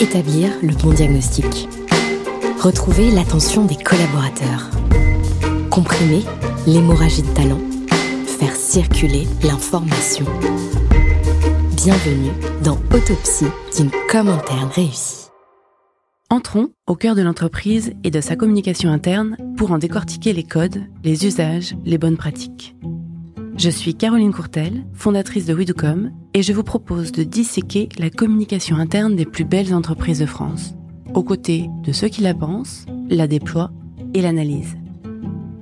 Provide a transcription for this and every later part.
Établir le bon diagnostic. Retrouver l'attention des collaborateurs. Comprimer l'hémorragie de talent. Faire circuler l'information. Bienvenue dans Autopsie d'une com réussie. Entrons au cœur de l'entreprise et de sa communication interne pour en décortiquer les codes, les usages, les bonnes pratiques. Je suis Caroline Courtel, fondatrice de Widucom, et je vous propose de disséquer la communication interne des plus belles entreprises de France, aux côtés de ceux qui la pensent, la déploient et l'analysent.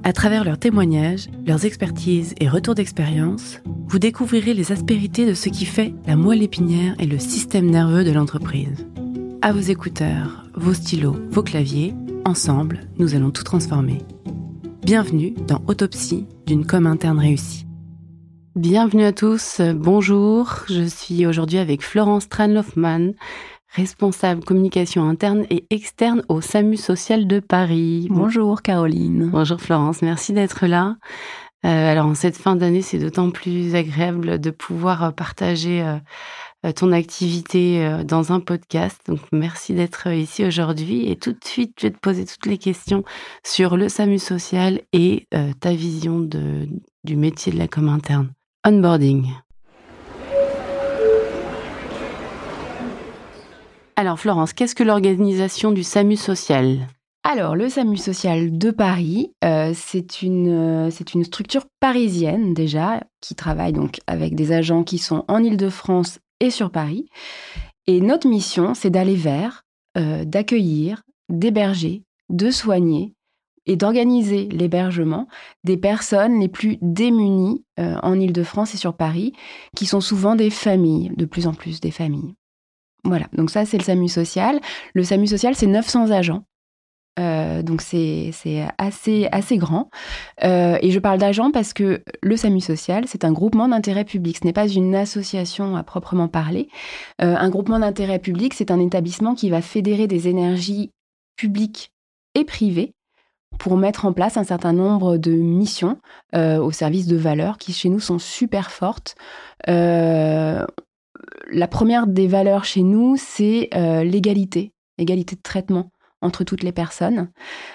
À travers leurs témoignages, leurs expertises et retours d'expérience, vous découvrirez les aspérités de ce qui fait la moelle épinière et le système nerveux de l'entreprise. À vos écouteurs, vos stylos, vos claviers, ensemble, nous allons tout transformer. Bienvenue dans Autopsie d'une com interne réussie. Bienvenue à tous, bonjour. Je suis aujourd'hui avec Florence Tranloffmann, responsable communication interne et externe au SAMU social de Paris. Bonjour Caroline. Bonjour Florence, merci d'être là. Euh, alors en cette fin d'année, c'est d'autant plus agréable de pouvoir partager euh, ton activité euh, dans un podcast. Donc merci d'être ici aujourd'hui et tout de suite, je vais te poser toutes les questions sur le SAMU social et ta vision de, du métier de la com interne. Alors Florence, qu'est-ce que l'organisation du SAMU social? Alors, le SAMU social de Paris, euh, c'est une, euh, une, structure parisienne déjà, qui travaille donc avec des agents qui sont en Ile-de-France et sur Paris. Et notre mission, c'est d'aller vers, euh, d'accueillir, d'héberger, de soigner et d'organiser l'hébergement des personnes les plus démunies euh, en Ile-de-France et sur Paris, qui sont souvent des familles, de plus en plus des familles. Voilà, donc ça c'est le SAMU social. Le SAMU social, c'est 900 agents. Euh, donc c'est assez, assez grand. Euh, et je parle d'agents parce que le SAMU social, c'est un groupement d'intérêt public. Ce n'est pas une association à proprement parler. un groupement d'intérêt public, c'est un établissement qui va fédérer des énergies publiques et privées pour mettre en place un certain nombre de missions euh, au service de valeurs qui chez nous sont super fortes. Euh, la première des valeurs chez nous, c'est euh, l'égalité, égalité de traitement entre toutes les personnes,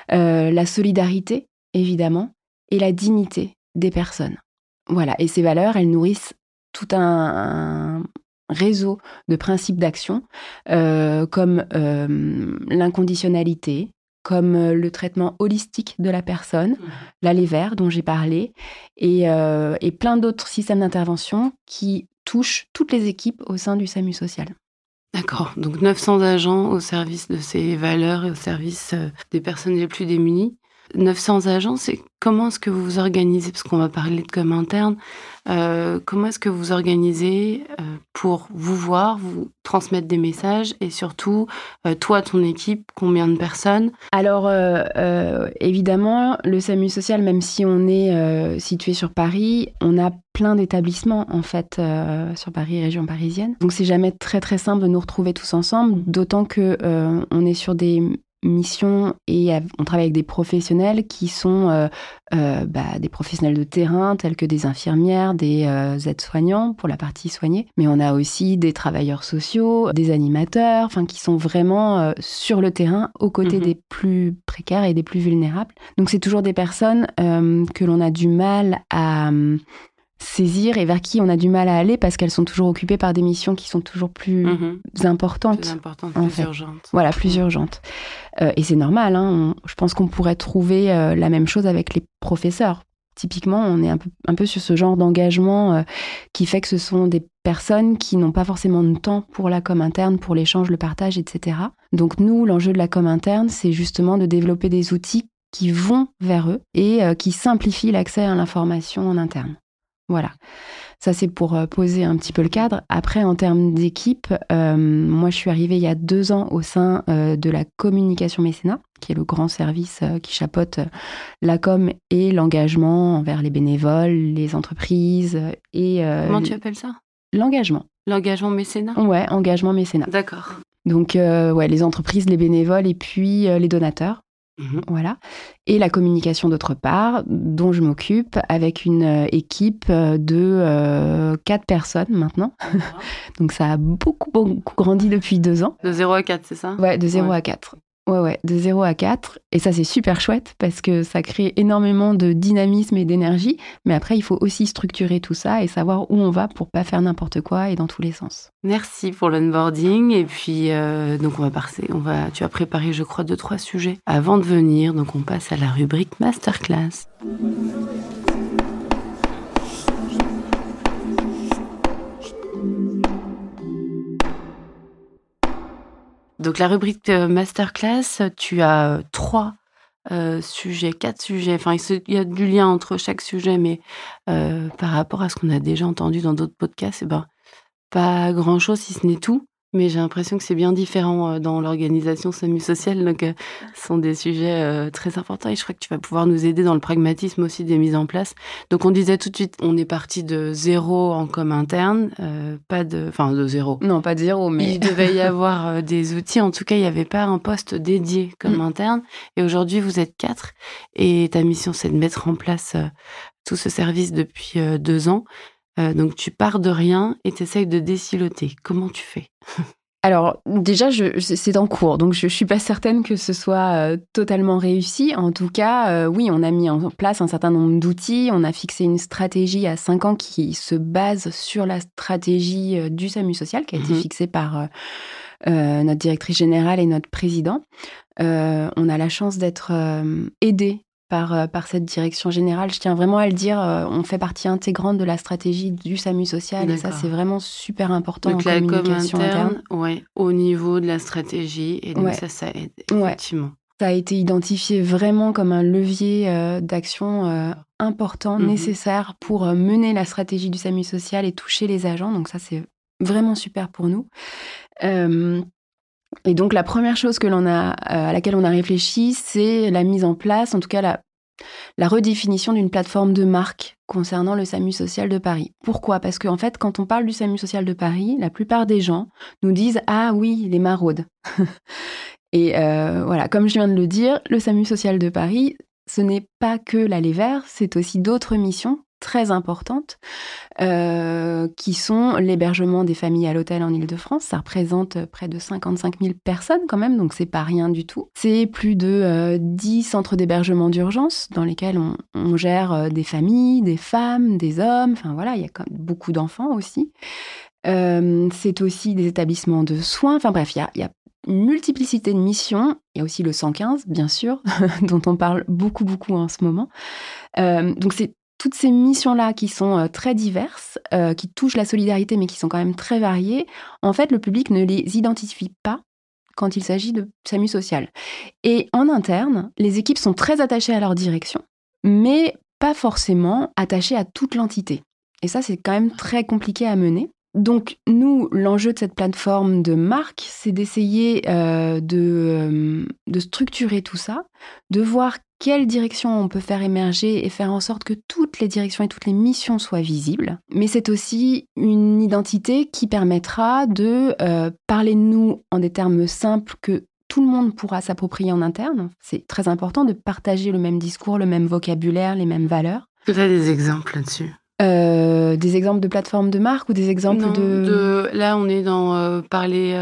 la solidarité, évidemment, et la dignité des personnes. Voilà, et ces valeurs, elles nourrissent tout un, réseau de principes d'action, comme l'inconditionnalité, comme euh, le traitement holistique de la personne, mmh. l'allée vert dont j'ai parlé, euh, et, plein d'autres systèmes d'intervention qui touchent toutes les équipes au sein du SAMU social. D'accord, donc 900 agents au service de ces valeurs et au service euh, des personnes les plus démunies. 900 agents, c'est comment est-ce que vous vous organisez Parce qu'on va parler de com interne. Euh, comment est-ce que vous organisez euh, pour vous voir, vous transmettre des messages et surtout, euh, toi, ton équipe, combien de personnes? Alors, évidemment, le SAMU social, même si on est situé sur Paris, on a plein d'établissements en fait sur Paris, région parisienne. Donc c'est jamais très très simple de nous retrouver tous ensemble, d'autant que on est sur des mission et on travaille avec des professionnels qui sont euh, euh, bah, des professionnels de terrain tels que des infirmières, des euh, aides-soignants pour la partie soignée, mais on a aussi des travailleurs sociaux, des animateurs, enfin qui sont vraiment sur le terrain aux côtés mhm. des plus précaires et des plus vulnérables. Donc c'est toujours des personnes que l'on a du mal à saisir et vers qui on a du mal à aller parce qu'elles sont toujours occupées par des missions qui sont toujours plus mhm. importantes. Plus importantes, plus urgentes. Voilà, plus urgentes. Euh, et c'est normal, hein, je pense qu'on pourrait trouver euh, la même chose avec les professeurs. Typiquement, on est un peu, un peu sur ce genre d'engagement euh, qui fait que ce sont des personnes qui n'ont pas forcément de temps pour la com interne, pour l'échange, le partage, etc. Donc nous, l'enjeu de la com interne, c'est justement de développer des outils qui vont vers eux et qui simplifient l'accès à l'information en interne. Voilà. Ça, c'est pour euh, poser un petit peu le cadre. Après, en termes d'équipe, euh, moi, je suis arrivée il y a deux ans au sein euh, de la communication mécénat, qui est le grand service qui chapeaute la com et l'engagement envers les bénévoles, les entreprises et... Comment tu appelles ça? L'engagement. L'engagement mécénat? Ouais, engagement mécénat. D'accord. Donc, ouais, les entreprises, les bénévoles et puis les donateurs. Mhm. Voilà. Et la communication d'autre part, dont je m'occupe avec une euh, équipe euh, de euh, quatre personnes maintenant. Donc ça a beaucoup, beaucoup grandi depuis deux ans. De 0 à 4, c'est ça? Ouais, de 0 à 4. Ouais, ouais, de 0 à 4. Et ça, c'est super chouette parce que ça crée énormément de dynamisme et d'énergie. Mais après, il faut aussi structurer tout ça et savoir où on va pour pas faire n'importe quoi et dans tous les sens. Merci pour l'onboarding. Et puis, euh, donc, on va passer. On va, tu as préparé, je crois, deux, trois sujets avant de venir. Donc, on passe à la rubrique Masterclass. Donc la rubrique euh, masterclass, tu as euh, trois euh, sujets, quatre sujets. Enfin, il y a du lien entre chaque sujet, mais par rapport à ce qu'on a déjà entendu dans d'autres podcasts, eh ben, pas grand-chose si ce n'est tout mais j'ai l'impression que c'est bien différent euh, dans l'organisation semi-sociale. Donc, euh, ce sont des sujets euh, très importants et je crois que tu vas pouvoir nous aider dans le pragmatisme aussi des mises en place. Donc, on disait tout de suite, on est parti de zéro en com interne, pas de, enfin, de zéro. Non, pas de zéro, mais il devait y avoir des outils. En tout cas, il n'y avait pas un poste dédié comme mm. interne. Et aujourd'hui, vous êtes quatre et ta mission, c'est de mettre en place tout ce service depuis deux ans. Euh, donc tu pars de rien et tu essayes de déciloter. Comment tu fais? Alors déjà, c'est en cours, donc je ne suis pas certaine que ce soit euh, totalement réussi. En tout cas, euh, oui, on a mis en place un certain nombre d'outils, on a fixé une stratégie à cinq ans qui se base sur la stratégie du SAMU social qui a été mhm. fixée par notre directrice générale et notre président. on a la chance d'être aidé euh, par, cette direction générale. Je tiens vraiment à le dire, euh, on fait partie intégrante de la stratégie du SAMU social et ça, c'est vraiment super important donc, en la communication interne. Ouais, au niveau de la stratégie et donc ça, ça aide, effectivement. Ça a été identifié vraiment comme un levier euh, d'action important, mhm. nécessaire pour mener la stratégie du SAMU social et toucher les agents. Donc ça, c'est vraiment super pour nous. Et donc la première chose euh, à laquelle on a réfléchi, c'est la mise en place, en tout cas la, redéfinition d'une plateforme de marque concernant le SAMU social de Paris. Pourquoi? Parce qu'en fait, quand on parle du SAMU social de Paris, la plupart des gens nous disent Ah oui, les maraudes. Et euh, voilà, comme je viens de le dire, le SAMU social de Paris, ce n'est pas que l'aller vert, c'est aussi d'autres missions très importantes, euh, qui sont l'hébergement des familles à l'hôtel en Ile-de-France. Ça représente près de 55 000 personnes quand même, donc c'est pas rien du tout. C'est plus de 10 euh, centres d'hébergement d'urgence dans lesquels on, gère euh, des familles, des femmes, des hommes, enfin voilà, il y a quand même beaucoup d'enfants aussi. c'est aussi des établissements de soins, enfin bref, il y a une multiplicité de missions. Il y a aussi le 115, bien sûr, dont on parle beaucoup, beaucoup en ce moment. donc c'est toutes ces missions-là qui sont euh, très diverses, euh, qui touchent la solidarité mais qui sont quand même très variées, en fait, le public ne les identifie pas quand il s'agit de SAMU social. Et en interne, les équipes sont très attachées à leur direction, mais pas forcément attachées à toute l'entité. Et ça, c'est quand même très compliqué à mener. Donc nous, l'enjeu de cette plateforme de marque, c'est d'essayer euh, de, de, structurer tout ça, de voir quelle direction on peut faire émerger et faire en sorte que toutes les directions et toutes les missions soient visibles. Mais c'est aussi une identité qui permettra de euh, parler de nous en des termes simples que tout le monde pourra s'approprier en interne. C'est très important de partager le même discours, le même vocabulaire, les mêmes valeurs. Tu as des exemples là-dessus? Euh, des exemples de plateformes de marque ou des exemples de... Là, on est dans euh, parler,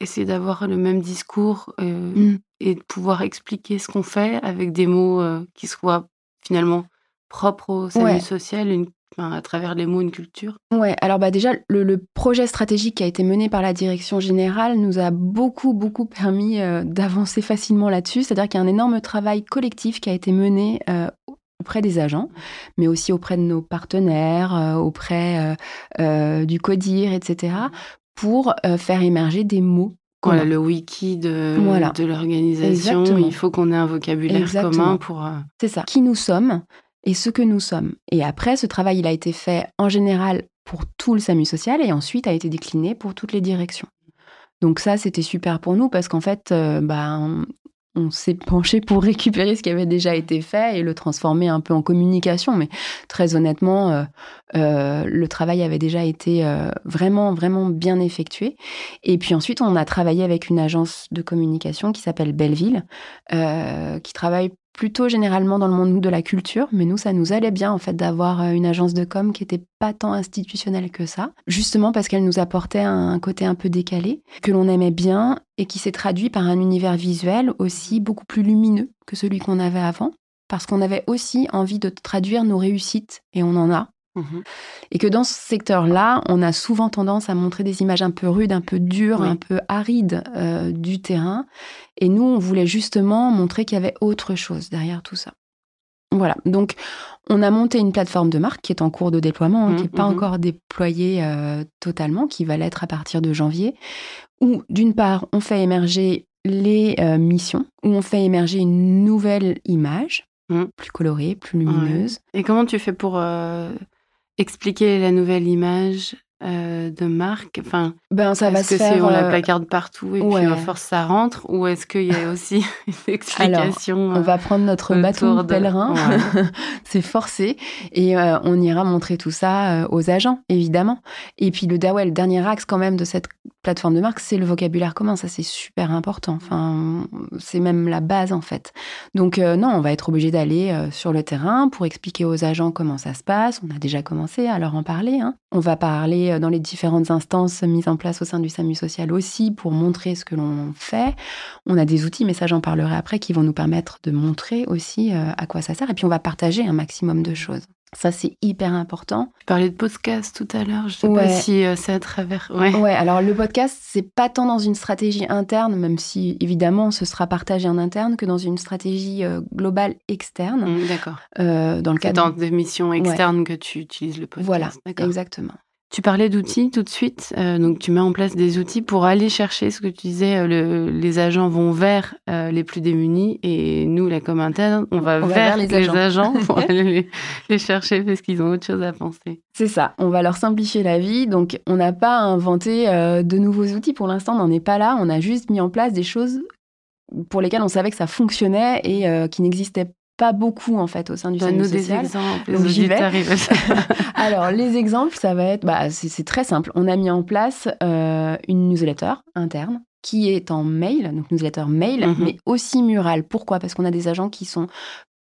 essayer d'avoir le même discours. Mm et de pouvoir expliquer ce qu'on fait avec des mots euh, qui soient finalement propres au salut social, une, à travers les mots, une culture Ouais, alors bah déjà, le, projet stratégique qui a été mené par la direction générale nous a beaucoup, beaucoup permis euh, d'avancer facilement là-dessus. C'est-à-dire qu'il y a un énorme travail collectif qui a été mené euh, auprès des agents, mais aussi auprès de nos partenaires, auprès du CODIR, etc., pour faire émerger des mots voilà, le wiki de, de l'organisation, il faut qu'on ait un vocabulaire commun pour... Euh, C'est ça. Qui nous sommes et ce que nous sommes. Et après, ce travail, il a été fait en général pour tout le SAMU social et ensuite a été décliné pour toutes les directions. Donc ça, c'était super pour nous parce qu'en fait, euh, bah, on s'est penché pour récupérer ce qui avait déjà été fait et le transformer un peu en communication. Mais très honnêtement, euh, euh, le travail avait déjà été euh, vraiment, vraiment bien effectué. Et puis ensuite, on a travaillé avec une agence de communication qui s'appelle Belleville, qui travaille plutôt généralement dans le monde de la culture, mais nous, ça nous allait bien en fait d'avoir une agence de com qui était pas tant institutionnelle que ça, justement parce qu'elle nous apportait un côté un peu décalé, que l'on aimait bien et qui s'est traduit par un univers visuel aussi beaucoup plus lumineux que celui qu'on avait avant, parce qu'on avait aussi envie de traduire nos réussites, et on en a, Mhm. Et que dans ce secteur-là, on a souvent tendance à montrer des images un peu rudes, un peu dures, un peu arides euh, du terrain. Et nous, on voulait justement montrer qu'il y avait autre chose derrière tout ça. Voilà, donc on a monté une plateforme de marque qui est en cours de déploiement, hein, qui n'est pas mhm. encore déployée euh, totalement, qui va l'être à partir de janvier, où d'une part, on fait émerger les euh, missions, où on fait émerger une nouvelle image, mmh. plus colorée, plus lumineuse. Et comment tu fais pour expliquer la nouvelle image euh, de marque? Enfin, ben ça va se que faire. on la euh, placarde partout et puis à force ça rentre? Ou est-ce qu'il y a aussi une explication On va prendre notre bâton de pèlerin, c'est forcé et euh, on ira montrer tout ça aux agents évidemment. Et puis le, ouais, le dernier axe quand même de cette plateforme de marque, c'est le vocabulaire commun. Ça c'est super important. Enfin, c'est même la base en fait. Donc non, on va être obligé d'aller sur le terrain pour expliquer aux agents comment ça se passe. On a déjà commencé à leur en parler. Hein. On va parler euh, dans les différentes instances mises en place au sein du SAMU social aussi pour montrer ce que l'on fait. On a des outils, mais ça j'en parlerai après, qui vont nous permettre de montrer aussi euh, à quoi ça sert. Et puis on va partager un maximum de choses. Ça, c'est hyper important. Tu parlais de podcast tout à l'heure. Je sais pas si euh, c'est à travers. Ouais. ouais. alors le podcast, c'est pas tant dans une stratégie interne, même si évidemment ce sera partagé en interne, que dans une stratégie globale externe. Mmh, d'accord. dans le cadre. dans des missions externes que tu utilises le podcast. Voilà, exactement. Tu parlais d'outils tout de suite, euh, donc tu mets en place des outils pour aller chercher ce que tu disais, euh, le, les agents vont vers euh, les plus démunis et nous, la com interne, on va, vers, les, agents. pour aller les, chercher parce qu'ils ont autre chose à penser. C'est ça, on va leur simplifier la vie, donc on n'a pas inventé de nouveaux outils pour l'instant, on n'en est pas là, on a juste mis en place des choses pour lesquelles on savait que ça fonctionnait et qui n'existaient pas beaucoup en fait au sein du social. Des exemples. Alors les exemples, ça va être, bah, c'est très simple. On a mis en place euh, une newsletter interne qui est en mail, donc newsletter mail, mhm. mais aussi mural. Pourquoi? Parce qu'on a des agents qui sont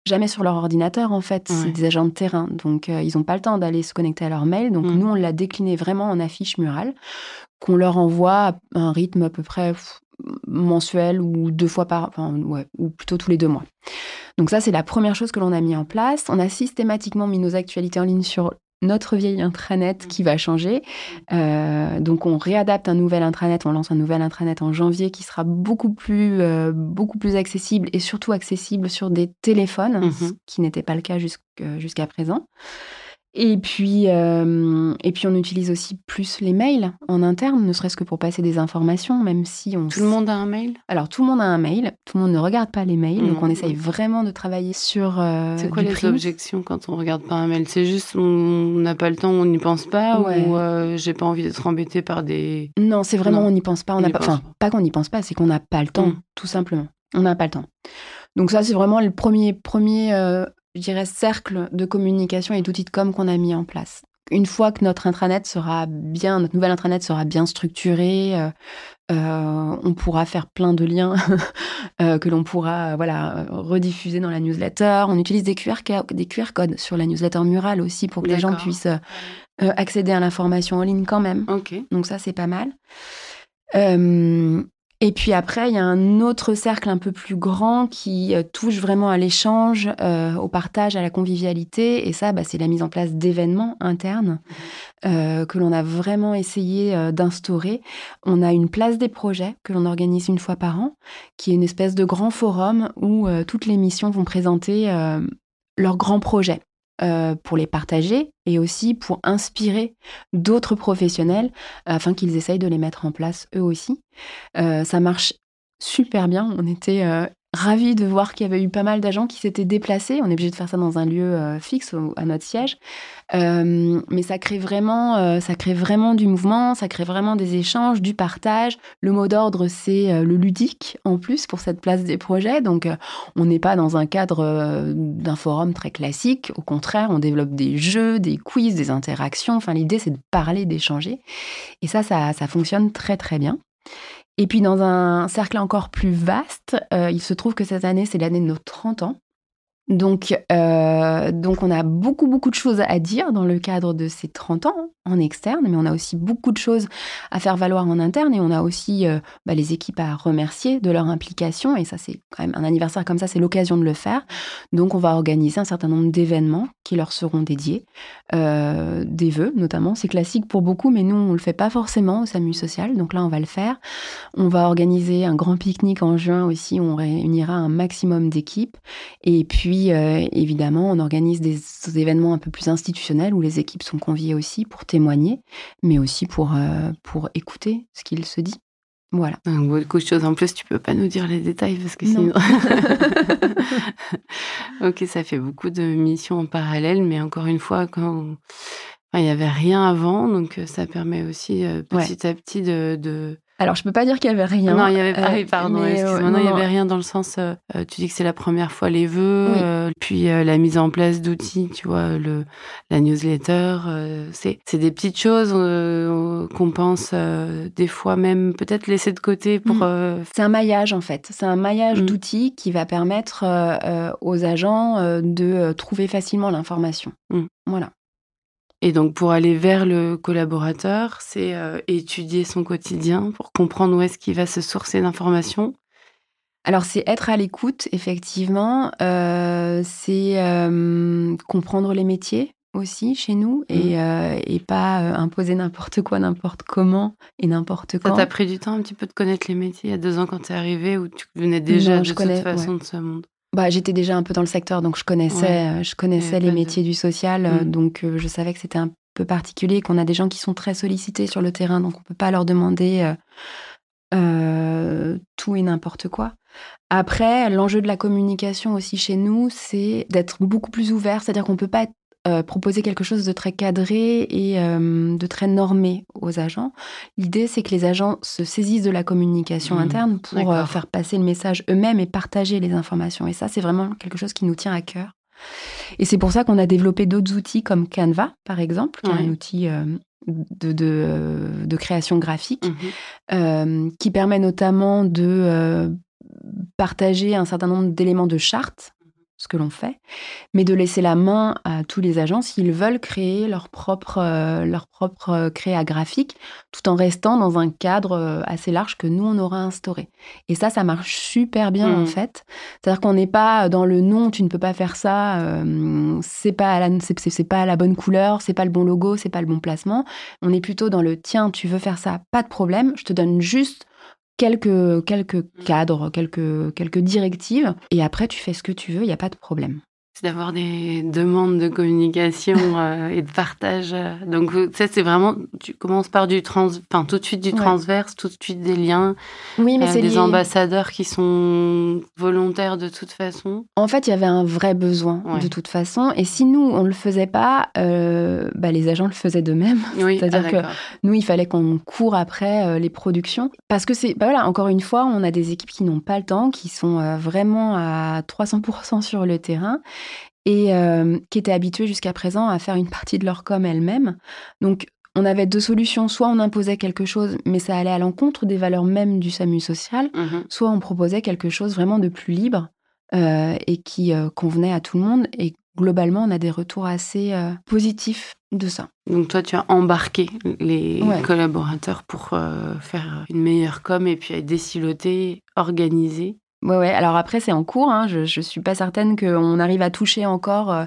jamais sur leur ordinateur en fait, c'est des agents de terrain, donc euh, ils n'ont pas le temps d'aller se connecter à leur mail. Donc mhm. nous on l'a décliné vraiment en affiche murale qu'on leur envoie à un rythme à peu près mensuel ou deux fois par, enfin, ouais, ou plutôt tous les deux mois. Donc ça, c'est la première chose que l'on a mis en place. On a systématiquement mis nos actualités en ligne sur notre vieil intranet qui va changer. Euh, donc on réadapte un nouvel intranet, on lance un nouvel intranet en janvier qui sera beaucoup plus, euh, beaucoup plus accessible et surtout accessible sur des téléphones, mhm. ce qui n'était pas le cas jusqu'à présent. Et puis, euh, et puis, on utilise aussi plus les mails en interne, ne serait-ce que pour passer des informations, même si on... Tout le monde a un mail? Alors, tout le monde a un mail. Tout le monde ne regarde pas les mails. Donc, on mmh. essaye vraiment de travailler sur euh, C'est quoi les objections quand on regarde pas un mail? C'est juste on n'a pas le temps, on n'y pense pas Ou euh, j'ai pas envie d'être embêté par des... Non, c'est vraiment on n'y pense pas. On n'a pas... Enfin, pas, qu'on n'y pense pas, c'est qu'on n'a pas le temps, mmh. tout simplement. On n'a pas le temps. Donc ça, c'est vraiment le premier, premier je dirais, cercle de communication et d'outils de com qu'on a mis en place. Une fois que notre intranet sera bien, notre nouvelle intranet sera bien structuré, euh, euh, on pourra faire plein de liens euh, que l'on pourra voilà rediffuser dans la newsletter. On utilise des QR, des QR codes sur la newsletter murale aussi pour que les gens puissent accéder à l'information en ligne quand même. Donc ça c'est pas mal. Et puis après, il y a un autre cercle un peu plus grand qui euh, touche vraiment à l'échange, euh, au partage, à la convivialité. Et ça, bah, c'est la mise en place d'événements internes euh, que l'on a vraiment essayé d'instaurer. On a une place des projets que l'on organise une fois par an, qui est une espèce de grand forum où toutes les missions vont présenter leurs grands projets. Euh, pour les partager et aussi pour inspirer d'autres professionnels afin qu'ils essayent de les mettre en place eux aussi. Euh, ça marche super bien. On était euh, ravis de voir qu'il y avait eu pas mal d'agents qui s'étaient déplacés. On est obligé de faire ça dans un lieu fixe, à notre siège. mais ça crée vraiment, ça crée vraiment du mouvement, ça crée vraiment des échanges, du partage. Le mot d'ordre, c'est le ludique en plus pour cette place des projets. Donc, on n'est pas dans un cadre d'un forum très classique. Au contraire, on développe des jeux, des quiz, des interactions. Enfin, l'idée, c'est de parler, d'échanger. Et ça, ça fonctionne très, très bien. Et puis dans un cercle encore plus vaste, euh, il se trouve que cette année, c'est l'année de nos 30 ans. Donc, euh, donc on a beaucoup, beaucoup de choses à dire dans le cadre de ces 30 ans en externe, mais on a aussi beaucoup de choses à faire valoir en interne et on a aussi euh, bah, les équipes à remercier de leur implication. Et ça, c'est quand même un anniversaire comme ça, c'est l'occasion de le faire. Donc, on va organiser un certain nombre d'événements qui leur seront dédiés, euh, des vœux notamment. C'est classique pour beaucoup, mais nous, on ne le fait pas forcément au SAMU social. Donc là, on va le faire. On va organiser un grand pique-nique en juin aussi on réunira un maximum d'équipes. Et puis, euh, évidemment, on organise des, événements un peu plus institutionnels où les équipes sont conviées aussi pour témoigner, mais aussi pour, euh, pour écouter ce qu'il se dit. Voilà. beaucoup de choses. En plus, tu peux pas nous dire les détails parce que sinon. ok, ça fait beaucoup de missions en parallèle, mais encore une fois, quand il n'y avait rien avant, donc euh, ça permet aussi petit à petit de alors, je peux pas dire qu'il y avait rien. Non, il y avait pas. Euh, pardon, excuse-moi. non, il y avait rien dans le sens. Euh, euh, tu dis que c'est la première fois les vœux, puis la mise en place d'outils, tu vois, le la newsletter. c'est c'est des petites choses qu'on pense des fois même peut-être laisser de côté pour. Mm. C'est un maillage en fait. C'est un maillage mm. d'outils qui va permettre aux agents de trouver facilement l'information. Mm. Voilà. Et donc pour aller vers le collaborateur, c'est euh, étudier son quotidien pour comprendre où est-ce qu'il va se sourcer d'informations. Alors c'est être à l'écoute, effectivement. Euh, c'est euh, comprendre les métiers aussi chez nous et, mmh. et pas imposer n'importe quoi, n'importe comment et n'importe quand. Ça t'a pris du temps un petit peu de connaître les métiers il y a deux ans quand tu es arrivé ou tu venais déjà de toute façon de ce monde? Bah, j'étais déjà un peu dans le secteur, donc je connaissais, euh, je connaissais les métiers du social, euh, mm. donc euh, je savais que c'était un peu particulier, qu'on a des gens qui sont très sollicités sur le terrain, donc on peut pas leur demander tout et n'importe quoi. Après, l'enjeu de la communication aussi chez nous, c'est d'être beaucoup plus ouvert, c'est-à-dire qu'on peut pas être euh, proposer quelque chose de très cadré et euh, de très normé aux agents. L'idée, c'est que les agents se saisissent de la communication mmh. interne pour euh, faire passer le message eux-mêmes et partager les informations. Et ça, c'est vraiment quelque chose qui nous tient à cœur. Et c'est pour ça qu'on a développé d'autres outils comme Canva, par exemple, qui est un outil de, de, création graphique, mmh qui permet notamment de partager un certain nombre d'éléments de charte ce que l'on fait, mais de laisser la main à tous les agents s'ils veulent créer leur propre, euh, leur propre euh, créa graphique, tout en restant dans un cadre euh, assez large que nous, on aura instauré. Et ça, ça marche super bien, en mmh. fait. C'est-à-dire qu'on n'est pas dans le non, tu ne peux pas faire ça, c'est pas, la, c'est, pas la bonne couleur, c'est pas le bon logo, c'est pas le bon placement. On est plutôt dans le tiens, tu veux faire ça, pas de problème, je te donne juste quelques, quelques cadres, quelques, quelques directives, et après tu fais ce que tu veux, il n'y a pas de problème d'avoir des demandes de communication euh, et de partage. Donc ça c'est vraiment tu commences par du trans enfin tout de suite du transverse, tout de suite des liens. Oui, mais euh, c'est des ambassadeurs qui sont volontaires de toute façon. En fait, il y avait un vrai besoin de toute façon et si nous on le faisait pas euh, bah, les agents le faisaient d'eux-mêmes. C'est-à-dire ah, que nous il fallait qu'on court après les productions parce que c'est bah, voilà, encore une fois, on a des équipes qui n'ont pas le temps, qui sont vraiment à 300% sur le terrain et euh, qui étaient habitués jusqu'à présent à faire une partie de leur com elles-mêmes. Donc, on avait deux solutions. Soit on imposait quelque chose, mais ça allait à l'encontre des valeurs mêmes du SAMU social, mmh soit on proposait quelque chose vraiment de plus libre euh, et qui euh, convenait à tout le monde. Et globalement, on a des retours assez positifs de ça. Donc toi, tu as embarqué les collaborateurs pour faire une meilleure com et puis déciloter, organiser Ouais, ouais. Alors après, c'est en cours. Hein. Je, je suis pas certaine qu'on arrive à toucher encore euh,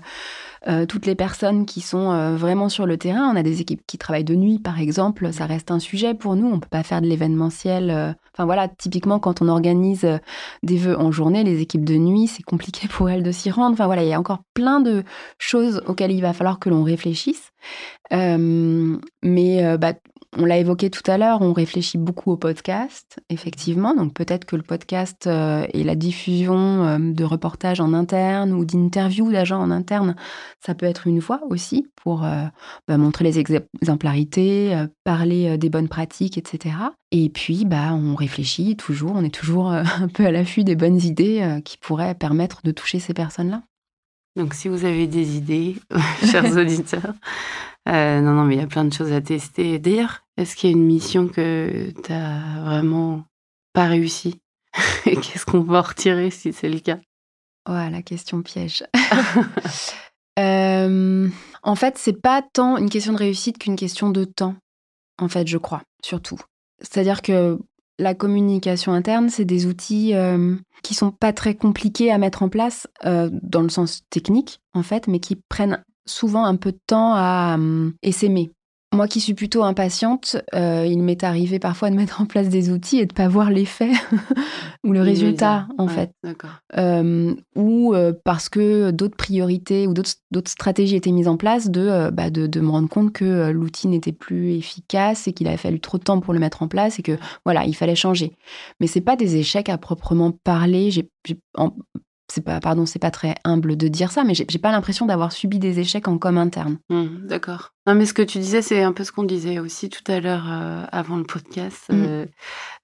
euh, toutes les personnes qui sont euh, vraiment sur le terrain. On a des équipes qui travaillent de nuit, par exemple. Ça reste un sujet pour nous. On peut pas faire de l'événementiel. Enfin voilà, typiquement quand on organise des vœux en journée, les équipes de nuit, c'est compliqué pour elles de s'y rendre. Enfin voilà, il y a encore plein de choses auxquelles il va falloir que l'on réfléchisse. mais bah, on l'a évoqué tout à l'heure, on réfléchit beaucoup au podcast, effectivement. Donc peut-être que le podcast euh, et la diffusion euh, de reportages en interne ou d'interviews d'agents en interne, ça peut être une voie aussi pour euh, bah, montrer les exemplarités, parler des bonnes pratiques, etc. Et puis, bah, on réfléchit toujours, on est toujours un peu à l'affût des bonnes idées qui pourraient permettre de toucher ces personnes-là. Donc si vous avez des idées, chers auditeurs, euh, non, non, mais il y a plein de choses à tester. D'ailleurs, est-ce qu'il y a une mission que tu as vraiment pas réussi? Et qu'est-ce qu'on va en retirer si c'est le cas? Ouais, la question piège. euh, en fait, c'est pas tant une question de réussite qu'une question de temps. En fait, je crois, surtout. C'est-à-dire que la communication interne, c'est des outils euh, qui sont pas très compliqués à mettre en place euh, dans le sens technique, en fait, mais qui prennent souvent un peu de temps à hum, essaimer. Moi qui suis plutôt impatiente, euh, il m'est arrivé parfois de mettre en place des outils et de pas voir l'effet ou le résultat en fait. Euh, ou euh, parce que d'autres priorités ou d'autres stratégies étaient mises en place de, bah, de, de, me rendre compte que l'outil n'était plus efficace et qu'il avait fallu trop de temps pour le mettre en place et que voilà, il fallait changer. Mais c'est pas des échecs à proprement parler. J'ai c'est pas pardon c'est pas très humble de dire ça mais j'ai pas l'impression d'avoir subi des échecs en com interne mmh, d'accord. Non mais ce que tu disais c'est un peu ce qu'on disait aussi tout à l'heure euh, avant le podcast mmh. euh,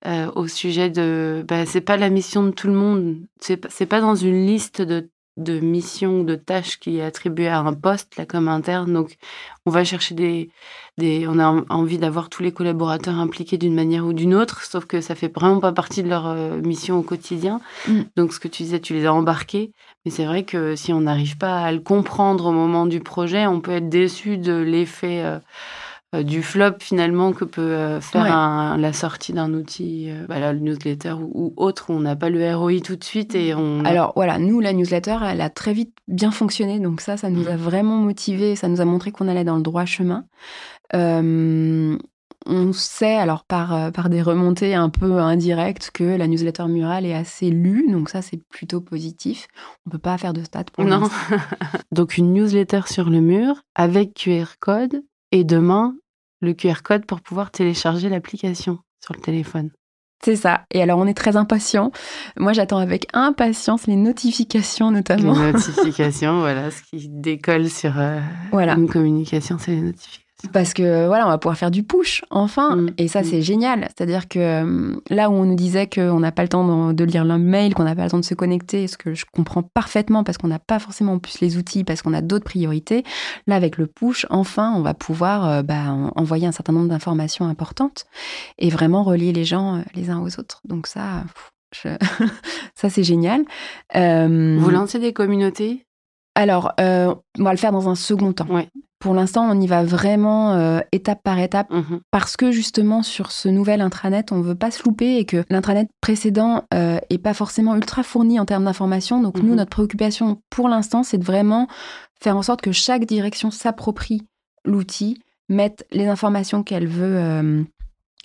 euh, au sujet de bah, c'est pas la mission de tout le monde. C'est pas dans une liste de de mission ou de tâches qui est attribuée à un poste, là, comme interne. Donc, on va chercher des. des on a envie d'avoir tous les collaborateurs impliqués d'une manière ou d'une autre, sauf que ça fait vraiment pas partie de leur euh, mission au quotidien. Mm. Donc, ce que tu disais, tu les as embarqués. Mais c'est vrai que si on n'arrive pas à le comprendre au moment du projet, on peut être déçu de l'effet. Euh, du flop finalement que peut euh, faire la sortie d'un outil, euh, bah, le newsletter ou, autre, où on n'a pas le ROI tout de suite et on. Alors voilà, nous la newsletter, elle a très vite bien fonctionné, donc ça, ça nous a vraiment motivé, ça nous a montré qu'on allait dans le droit chemin. on sait alors par, par des remontées un peu indirectes que la newsletter murale est assez lue, donc ça c'est plutôt positif. On peut pas faire de stats pour Non. donc une newsletter sur le mur avec QR code et demain, le QR code pour pouvoir télécharger l'application sur le téléphone. C'est ça. Et alors, on est très impatient. Moi, j'attends avec impatience les notifications, notamment. Les notifications, voilà, ce qui décolle sur euh, voilà. une communication, c'est les notifications. Parce que voilà, on va pouvoir faire du push enfin, mm. et ça mm. c'est génial. C'est-à-dire que euh, là où on nous disait qu'on n'a pas le temps de, lire le mail, qu'on n'a pas le temps de se connecter, ce que je comprends parfaitement parce qu'on n'a pas forcément en plus les outils, parce qu'on a d'autres priorités. Là avec le push, enfin, on va pouvoir euh, bah, envoyer un certain nombre d'informations importantes et vraiment relier les gens euh, les uns aux autres. Donc ça, ça c'est génial. Vous lancez des communautés? Alors, on va le faire dans un second temps. Ouais. Pour l'instant, on y va vraiment euh, étape par étape mhm. parce que justement sur ce nouvel intranet, on veut pas se louper et que l'intranet précédent euh, est pas forcément ultra fourni en termes d'information. Donc nous, mhm. notre préoccupation pour l'instant, c'est de vraiment faire en sorte que chaque direction s'approprie l'outil, mette les informations qu'elle veut. Euh,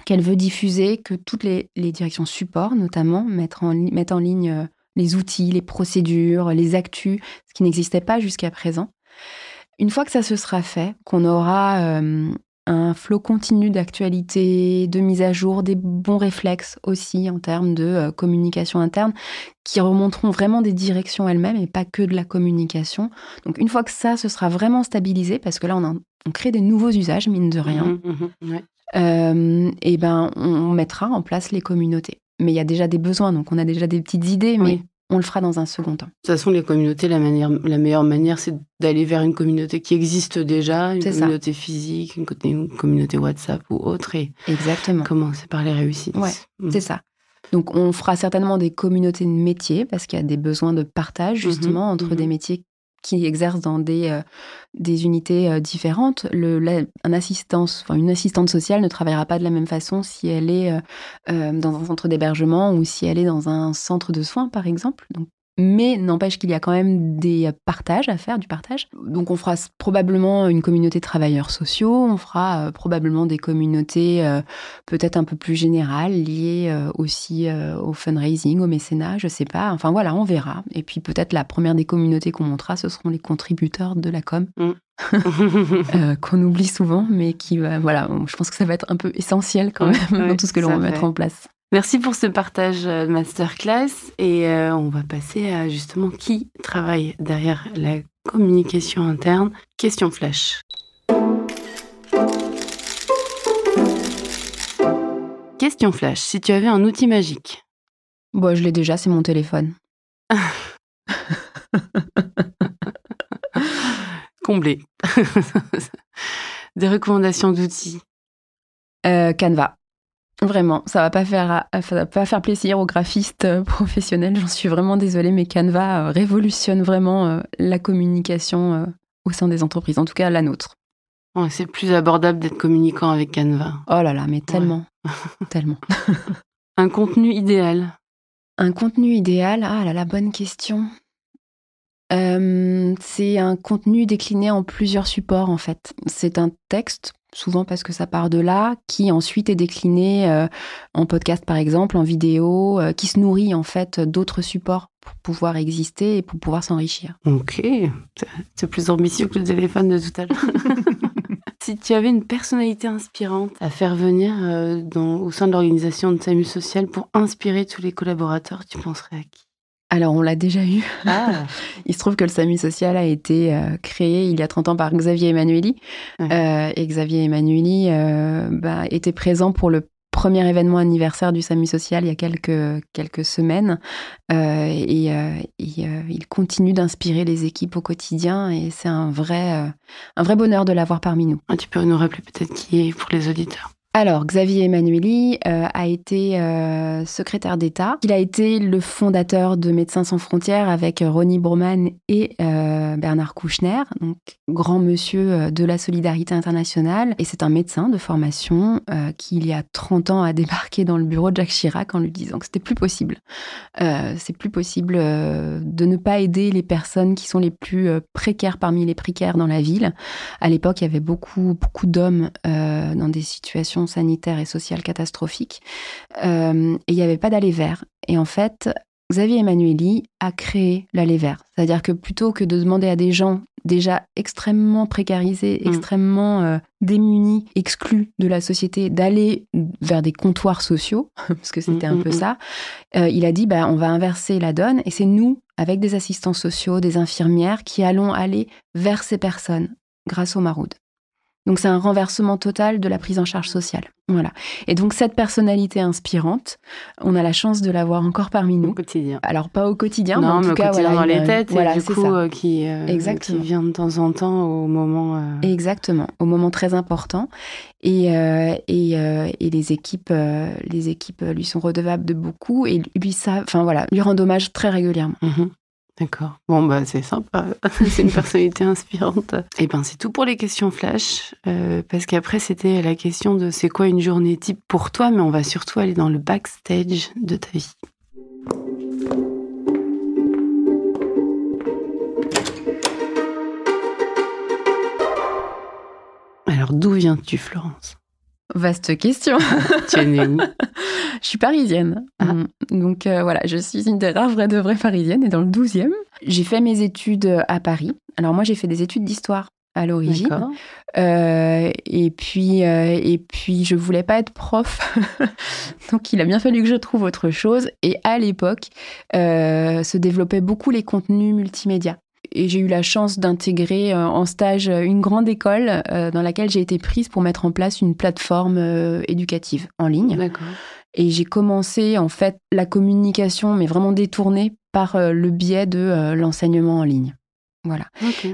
qu'elle veut diffuser, que toutes les, directions support notamment mettent en, mettent en ligne les outils, les procédures, les actus, ce qui n'existait pas jusqu'à présent. Une fois que ça se sera fait, qu'on aura euh, un flot continu d'actualité, de mise à jour, des bons réflexes aussi en termes de euh, communication interne, qui remonteront vraiment des directions elles-mêmes et pas que de la communication. Donc une fois que ça se sera vraiment stabilisé, parce que là on, on crée des nouveaux usages, mine de rien, mmh, mmh, euh, et ben on mettra en place les communautés. Mais il y a déjà des besoins, donc on a déjà des petites idées, mais on le fera dans un second temps. De toute façon, les communautés, la, manière, la meilleure manière, c'est d'aller vers une communauté qui existe déjà, une communauté physique, une, communauté WhatsApp ou autre. Et Exactement. Commencer par les réussites. Ouais, mm. c'est ça. Donc, on fera certainement des communautés de métiers parce qu'il y a des besoins de partage, mhm, justement, entre mhm. des métiers qui exercent dans des, euh, des unités euh, différentes. Assistance, une assistante sociale ne travaillera pas de la même façon si elle est euh, dans un centre d'hébergement ou si elle est dans un centre de soins, par exemple. Mais n'empêche qu'il y a quand même des partages à faire, du partage. Donc on fera probablement une communauté de travailleurs sociaux, on fera euh, probablement des communautés euh, peut-être un peu plus générales, liées euh, aussi au fundraising, au mécénat, je sais pas. Enfin voilà, on verra. Et puis peut-être la première des communautés qu'on montrera, ce seront les contributeurs de la com. Mm. qu'on oublie souvent, mais qui, voilà, je pense que ça va être un peu essentiel quand même dans tout ce que l'on va mettre en place. Merci pour ce partage de masterclass et euh, on va passer à justement qui travaille derrière la communication interne. Question flash. Question flash. Si tu avais un outil magique. Bon, je l'ai déjà, c'est mon téléphone. Comblé. Des recommandations d'outils. Euh, Canva. Vraiment, ça va pas faire, ça va pas faire plaisir aux graphistes euh, professionnels. J'en suis vraiment désolée, mais Canva euh, révolutionne vraiment euh, la communication au sein des entreprises, en tout cas la nôtre. c'est plus abordable d'être communicant avec Canva. Oh là là, mais tellement, tellement. Un contenu idéal. Un contenu idéal, ah là là, bonne question. c'est un contenu décliné en plusieurs supports en fait. C'est un texte souvent parce que ça part de là, qui ensuite est décliné euh, en podcast par exemple, en vidéo, euh, qui se nourrit en fait d'autres supports pour pouvoir exister et pour pouvoir s'enrichir. Ok, c'est plus ambitieux que le téléphone de tout à l'heure. si tu avais une personnalité inspirante à faire venir euh, dans, au sein de l'organisation de SAMU Social pour inspirer tous les collaborateurs, tu penserais à qui? Alors, on l'a déjà eu. Ah. il se trouve que le SAMU social a été euh, créé il y a 30 ans par Xavier Emmanueli. Euh, et Xavier Emmanueli euh, bah, était présent pour le premier événement anniversaire du SAMU social il y a quelques, quelques semaines. et, il continue d'inspirer les équipes au quotidien. Et c'est un vrai, un vrai bonheur de l'avoir parmi nous. Ah, tu peux nous rappeler peut-être qui est pour les auditeurs? Alors, Xavier Emmanueli euh, a été euh, secrétaire d'État. Il a été le fondateur de Médecins sans frontières avec Ronnie Broman et euh, Bernard Kouchner, donc grand monsieur de la solidarité internationale. Et c'est un médecin de formation qui, il y a 30 ans, a débarqué dans le bureau de Jacques Chirac en lui disant que c'était plus possible. c'est plus possible de ne pas aider les personnes qui sont les plus précaires parmi les précaires dans la ville. À l'époque, il y avait beaucoup, beaucoup d'hommes dans des situations sanitaire et sociale catastrophique. Euh, et il n'y avait pas d'aller vert. Et en fait, Xavier Emmanueli a créé l'aller vert. C'est-à-dire que plutôt que de demander à des gens déjà extrêmement précarisés, mm. extrêmement euh, démunis, exclus de la société, d'aller vers des comptoirs sociaux, parce que c'était mm, un mm, peu ça, euh, il a dit bah, on va inverser la donne et c'est nous, avec des assistants sociaux, des infirmières, qui allons aller vers ces personnes grâce au Maroud. Donc c'est un renversement total de la prise en charge sociale. Voilà. Et donc cette personnalité inspirante, on a la chance de l'avoir encore parmi nous. Au quotidien. Alors pas au quotidien, mais en tout cas voilà, dans les têtes, voilà, du coup euh, qui, euh, qui vient de temps en temps au moment. Euh, Exactement, au moment très important. Et, et, et, les équipes, les équipes lui sont redevables de beaucoup et lui ça, enfin voilà, lui rend hommage très régulièrement. Mhm. D'accord. Bon, bah, c'est sympa. c'est une personnalité inspirante. Et eh ben, c'est tout pour les questions flash. Euh, parce qu'après, c'était la question de c'est quoi une journée type pour toi, mais on va surtout aller dans le backstage de ta vie. Alors, d'où viens-tu, Florence? Vaste question. tu es née où Je suis parisienne. Ah. Mm. Donc euh, voilà, je suis une des rares vraies de vraies parisiennes et dans le 12e. J'ai fait mes études à Paris. Alors moi, j'ai fait des études d'histoire à l'origine. Euh, et puis euh, et puis je voulais pas être prof, donc il a bien fallu que je trouve autre chose. Et à l'époque, se développaient beaucoup les contenus multimédia et j'ai eu la chance d'intégrer euh, en stage une grande école euh, dans laquelle j'ai été prise pour mettre en place une plateforme euh, éducative en ligne. D'accord. Et j'ai commencé en fait la communication, mais vraiment détournée par le biais de l'enseignement en ligne. Voilà.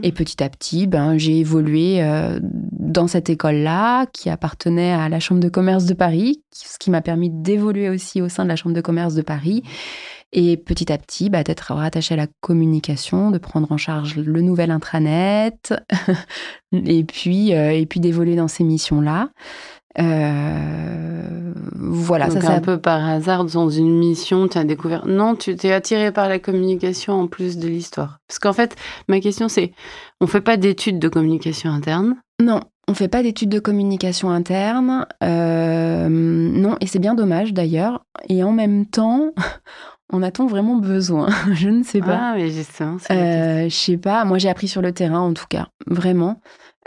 Et petit à petit, ben, j'ai évolué dans cette école-là, qui appartenait à la Chambre de commerce de Paris, ce qui m'a permis d'évoluer aussi au sein de la Chambre de commerce de Paris. Et petit à petit, bah, d'être rattaché à la communication, de prendre en charge le nouvel intranet, et puis, euh, et puis d'évoluer dans ces missions-là. voilà, Donc ça c'est un peu par hasard dans une mission, tu as découvert. Non, tu t'es attiré par la communication en plus de l'histoire. Parce qu'en fait, ma question c'est, on fait pas d'études de communication interne? Non, on fait pas d'études de communication interne. non, et c'est bien dommage d'ailleurs. Et en même temps, en a-t-on vraiment besoin Je ne sais pas. Ah, mais justement, euh, je sais pas. Moi, j'ai appris sur le terrain, en tout cas, vraiment.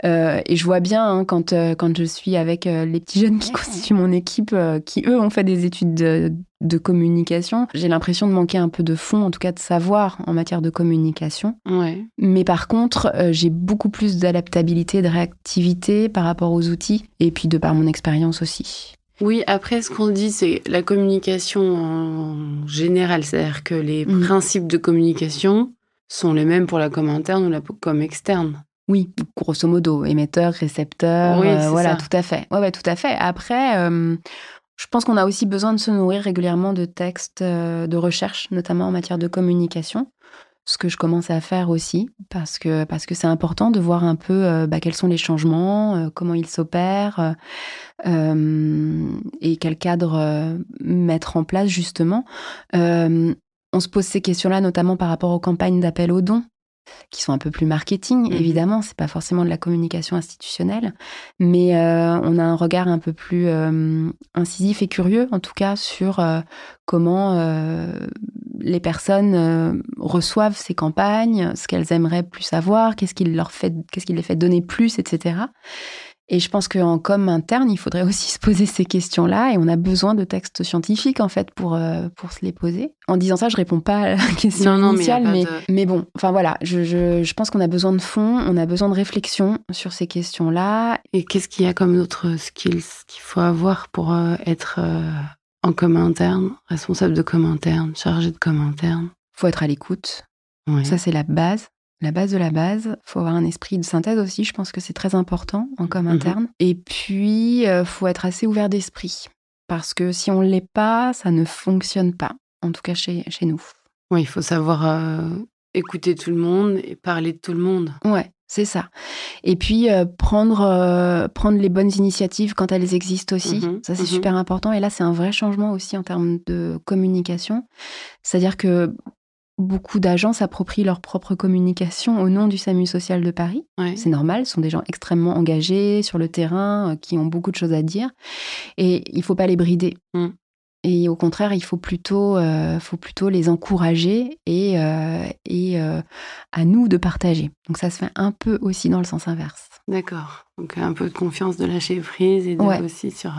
Euh, et je vois bien hein, quand, euh, quand je suis avec les petits jeunes qui constituent mon équipe, qui eux ont fait des études de, de communication, j'ai l'impression de manquer un peu de fond, en tout cas de savoir en matière de communication. Ouais. Mais par contre, j'ai beaucoup plus d'adaptabilité, de réactivité par rapport aux outils, et puis de par mon expérience aussi. Oui, après, ce qu'on dit, c'est la communication en général, c'est-à-dire que les Mm. principes de communication sont les mêmes pour la com interne ou la com externe. Oui, grosso modo, émetteur, récepteur, Oui, euh, voilà, ça. tout à fait. Ouais, ouais, tout à fait. Après, euh, je pense qu'on a aussi besoin de se nourrir régulièrement de textes euh, de recherche, notamment en matière de communication. Ce que je commence à faire aussi, parce que parce que c'est important de voir un peu euh, bah, quels sont les changements, euh, comment ils s'opèrent, euh, et quel cadre mettre en place justement. On se pose ces questions-là notamment par rapport aux campagnes d'appel aux dons qui sont un peu plus marketing, Mhm. évidemment, c'est pas forcément de la communication institutionnelle, mais euh, on a un regard un peu plus euh, incisif et curieux, en tout cas, sur euh, comment les personnes euh, reçoivent ces campagnes, ce qu'elles aimeraient plus savoir, qu'est-ce qui leur fait, qu'est-ce qui les fait donner plus, etc. Et je pense qu'en com interne, il faudrait aussi se poser ces questions-là et on a besoin de textes scientifiques en fait pour, euh, pour se les poser. En disant ça, je réponds pas à la question Non, initiale, mais, de- mais bon, enfin voilà, je, je, je pense qu'on a besoin de fond, on a besoin de réflexion sur ces questions-là. Et qu'est-ce qu'il y a comme autres skills qu'il faut avoir pour euh, être en com interne, responsable de com interne, chargé de com interne faut être à l'écoute, Ouais. ça c'est la base. La base de la base, faut avoir un esprit de synthèse aussi, je pense que c'est très important en com Mhm. interne. Et puis, euh, faut être assez ouvert d'esprit, parce que si on ne l'est pas, ça ne fonctionne pas, en tout cas chez, chez nous. Ouais, il faut savoir euh, écouter tout le monde et parler de tout le monde. Ouais, c'est ça. Et puis euh, prendre euh, prendre les bonnes initiatives quand elles existent aussi. Mhm, Ça c'est mhm. super important. Et là c'est un vrai changement aussi en termes de communication. C'est-à-dire que beaucoup d'agents s'approprient leur propre communication au nom du SAMU social de Paris. Ouais. C'est normal, ce sont des gens extrêmement engagés sur le terrain, euh, qui ont beaucoup de choses à dire. Et il faut pas les brider. Mm. Et au contraire, il faut plutôt, euh, faut plutôt les encourager et, euh, et euh, à nous de partager. Donc ça se fait un peu aussi dans le sens inverse. D'accord. Donc un peu de confiance, de lâcher prise et de Ouais. aussi sur.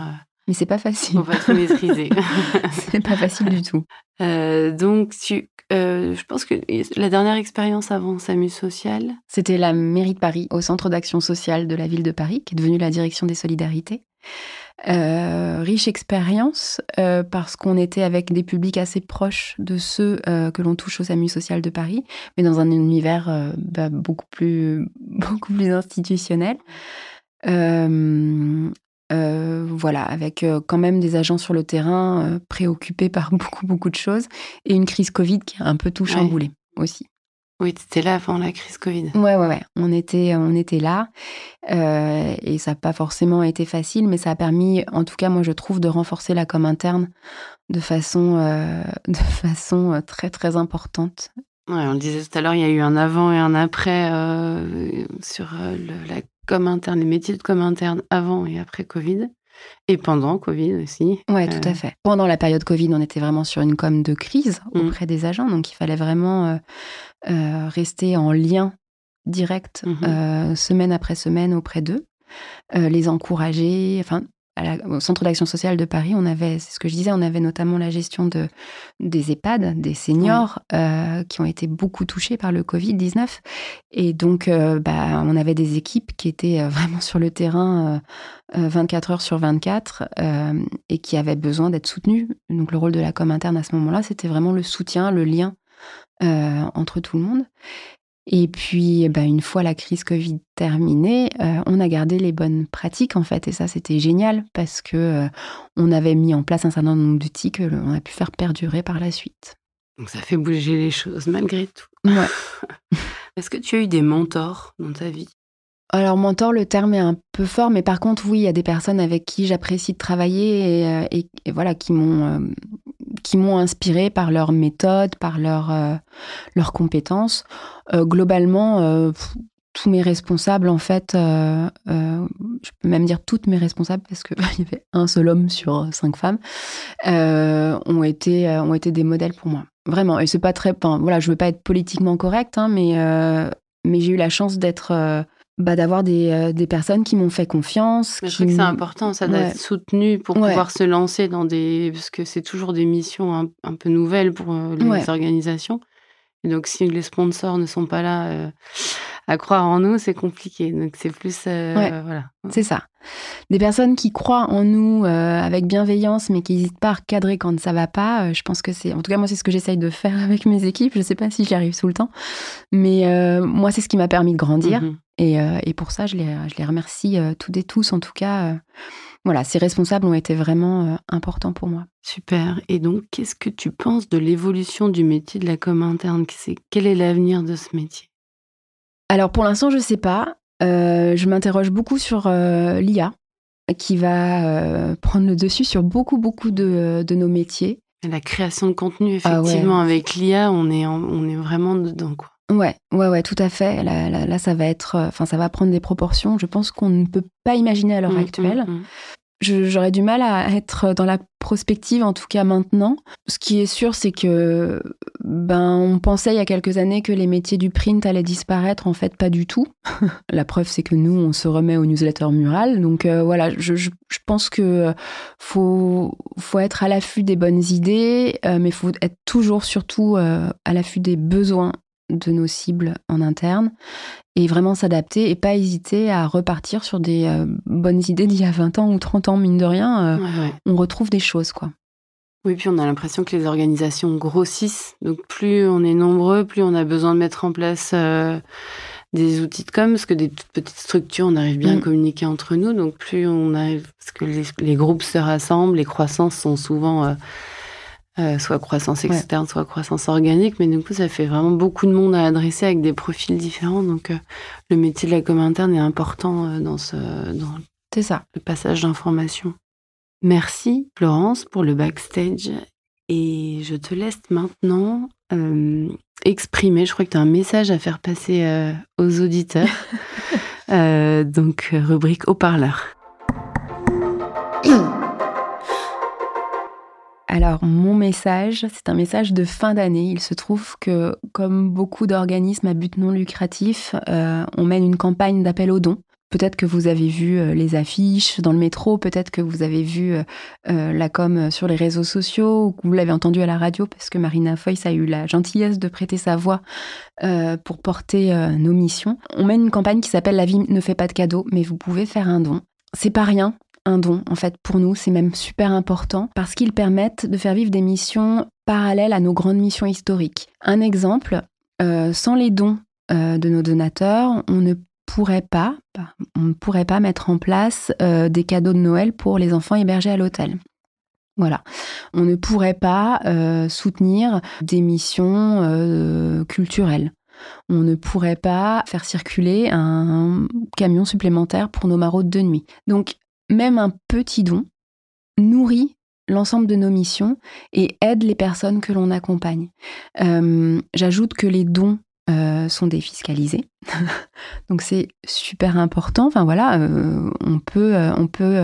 Mais c'est pas facile. faut pas tout maîtriser. c'est pas facile du tout. Donc tu, je pense que la dernière expérience avant SAMU social? C'était la mairie de Paris, au centre d'action sociale de la ville de Paris, qui est devenue la direction des solidarités. Euh, riche expérience euh, parce qu'on était avec des publics assez proches de ceux euh, que l'on touche au SAMU social de Paris, mais dans un univers bah, beaucoup plus beaucoup plus institutionnel. Voilà, avec quand même des agents sur le terrain préoccupés par beaucoup beaucoup de choses et une crise Covid qui a un peu tout Ouais. chamboulé aussi. Oui, tu étais là avant la crise Covid. Ouais, ouais, ouais. On était, on était là. Euh, et ça n'a pas forcément été facile, mais ça a permis, en tout cas, moi, je trouve, de renforcer la com interne de façon, euh, de façon euh, très, très importante. Ouais, on le disait tout à l'heure, il y a eu un avant et un après euh, sur euh, le- la com interne, les métiers de com interne avant et après Covid. Et pendant Covid aussi. Euh, tout à fait. Pendant la période Covid, on était vraiment sur une com de crise Mm. auprès des agents, donc il fallait vraiment euh, euh, rester en lien direct, euh, semaine après semaine auprès d'eux, euh, les encourager. Enfin, à la- au Centre d'action sociale de Paris, on avait, c'est ce que je disais, on avait notamment la gestion de, des EHPAD, des seniors euh, qui ont été beaucoup touchés par le Covid-19. Et donc, euh, bah, on avait des équipes qui étaient euh, vraiment sur le terrain euh, euh, 24 heures sur 24 euh, et qui avaient besoin d'être soutenues. Donc, le rôle de la com interne à ce moment-là, c'était vraiment le soutien, le lien entre tout le monde. Et puis, bah, une fois la crise Covid terminée, euh, on a gardé les bonnes pratiques en fait, et ça c'était génial parce que euh, on avait mis en place un certain nombre d'outils que l'on a pu faire perdurer par la suite. Donc ça fait bouger les choses malgré tout. Ouais. Est-ce que tu as eu des mentors dans ta vie? Alors mentor, le terme est un peu fort, mais par contre, oui, il y a des personnes avec qui j'apprécie de travailler et, et, voilà qui m'ont qui m'ont inspiré par leur méthode, par leur leurs compétences. globalement, tous mes responsables, en fait, euh, euh, je peux même dire toutes mes responsables, parce qu'il y avait un seul homme sur cinq femmes, euh, ont, été, ont été des modèles pour moi. Vraiment. Et c'est pas très. Enfin, voilà, je veux pas être politiquement correcte, hein, mais, mais j'ai eu la chance d'être. Bah, d'avoir des, des, personnes qui m'ont fait confiance. je crois que c'est important, ça d'être soutenu pour pouvoir se lancer dans des. Parce que c'est toujours des missions un, peu nouvelles pour les organisations. Et donc, si les sponsors ne sont pas là à croire en nous, c'est compliqué. Donc c'est plus euh, voilà. C'est ça. Des personnes qui croient en nous euh, avec bienveillance, mais qui n'hésitent pas à recadrer quand ça va pas. Euh, je pense que c'est, en tout cas moi, c'est ce que j'essaye de faire avec mes équipes. Je ne sais pas si j'y arrive tout le temps, mais moi, c'est ce qui m'a permis de grandir. Mhm. et, et, pour ça, je les, je les remercie toutes et tous. En tout cas, voilà, ces responsables ont été vraiment importants pour moi. Super. Et donc, qu'est-ce que tu penses de l'évolution du métier de la com interne? Quel est l'avenir de ce métier? Alors pour l'instant, je ne sais pas. Euh, je m'interroge beaucoup sur euh, l'IA qui va euh, prendre le dessus sur beaucoup, beaucoup de, nos métiers. La création de contenu, ah effectivement, avec l'IA, on est, on est vraiment dedans. Quoi. Ouais, ouais, ouais, tout à fait. Là, ça va être, enfin, ça va prendre des proportions. Je pense qu'on ne peut pas imaginer à l'heure mmh, actuelle. Mmh, mmh j'aurais du mal à être dans la prospective, en tout cas maintenant. Ce qui est sûr, c'est que ben on pensait il y a quelques années que les métiers du print allaient disparaître. En fait, pas du tout. la preuve, c'est que nous, on se remet aux newsletters murales. Donc euh, voilà, je, je, pense que faut faut être à l'affût des bonnes idées, euh, mais faut être toujours surtout euh, à l'affût des besoins de nos cibles en interne et vraiment s'adapter et pas hésiter à repartir sur des euh, bonnes idées d'il y a 20 ans ou 30 ans, mine de rien, euh, on retrouve des choses, quoi. Oui, puis on a l'impression que les organisations grossissent. Donc plus on est nombreux, plus on a besoin de mettre en place euh, des outils de com, parce que des petites structures, on arrive bien à mm. communiquer entre nous. Donc plus on arrive, parce que les, les groupes se rassemblent, les croissances sont souvent euh, soit croissance externe, soit croissance organique. Mais du coup, ça fait vraiment beaucoup de monde à adresser avec des profils différents. Donc, euh, le métier de la com interne est important euh, dans, ce, dans ça. le passage d'informations. Merci, Florence, pour le backstage. Et je te laisse maintenant exprimer. Je crois que tu as un message à faire passer aux auditeurs. donc, rubrique haut-parleur. Alors, mon message, c'est un message de fin d'année. Il se trouve que, comme beaucoup d'organismes à but non lucratif, euh, on mène une campagne d'appel aux dons. Peut-être que vous avez vu euh, les affiches dans le métro, peut-être que vous avez vu euh, la com sur les réseaux sociaux ou que vous l'avez entendu à la radio parce que Marina Foyce a eu la gentillesse de prêter sa voix pour porter nos missions. On mène une campagne qui s'appelle La vie ne fait pas de cadeaux, mais vous pouvez faire un don. C'est pas rien, un don. En fait, pour nous, c'est même super important parce qu'ils permettent de faire vivre des missions parallèles à nos grandes missions historiques. Un exemple, euh, sans les dons euh, de nos donateurs, on ne pourrait pas, on ne pourrait pas mettre en place euh, des cadeaux de Noël pour les enfants hébergés à l'hôtel. Voilà, on ne pourrait pas soutenir des missions culturelles. On ne pourrait pas faire circuler un camion supplémentaire pour nos maraudes de nuit. Donc, même un petit don nourrit l'ensemble de nos missions et aide les personnes que l'on accompagne. Euh, j'ajoute que les dons euh, sont défiscalisés, donc c'est super important. Enfin voilà, euh, on peut, on peut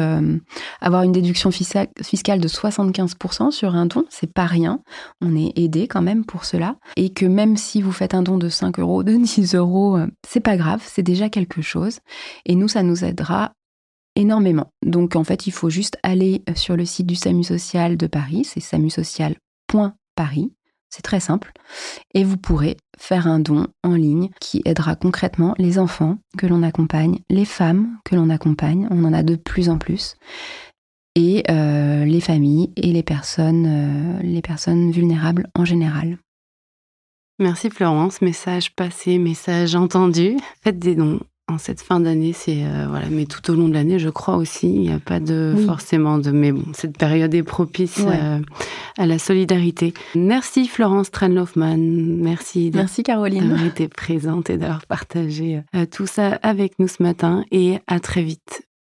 avoir une déduction fiscale de 75% sur un don, c'est pas rien. On est aidé quand même pour cela, et que même si vous faites un don de 5 euros, de 10 euros, c'est pas grave, c'est déjà quelque chose. Et nous, ça nous aidera énormément. Donc en fait, il faut juste aller sur le site du SAMU social de Paris, c'est samusocial.paris. C'est très simple. Et vous pourrez faire un don en ligne qui aidera concrètement les enfants que l'on accompagne, les femmes que l'on accompagne, on en a de plus en plus, et euh, les familles et les personnes, euh, les personnes vulnérables en général. Merci Florence, message passé, message entendu. Faites des dons en cette fin d'année, c'est euh, voilà, mais tout au long de l'année, je crois aussi, il n'y a pas de forcément de, mais bon, cette période est propice euh, à la solidarité. Merci Florence Tranlofman, merci, merci Caroline. d'avoir été présente et d'avoir partagé euh, tout ça avec nous ce matin, et à très vite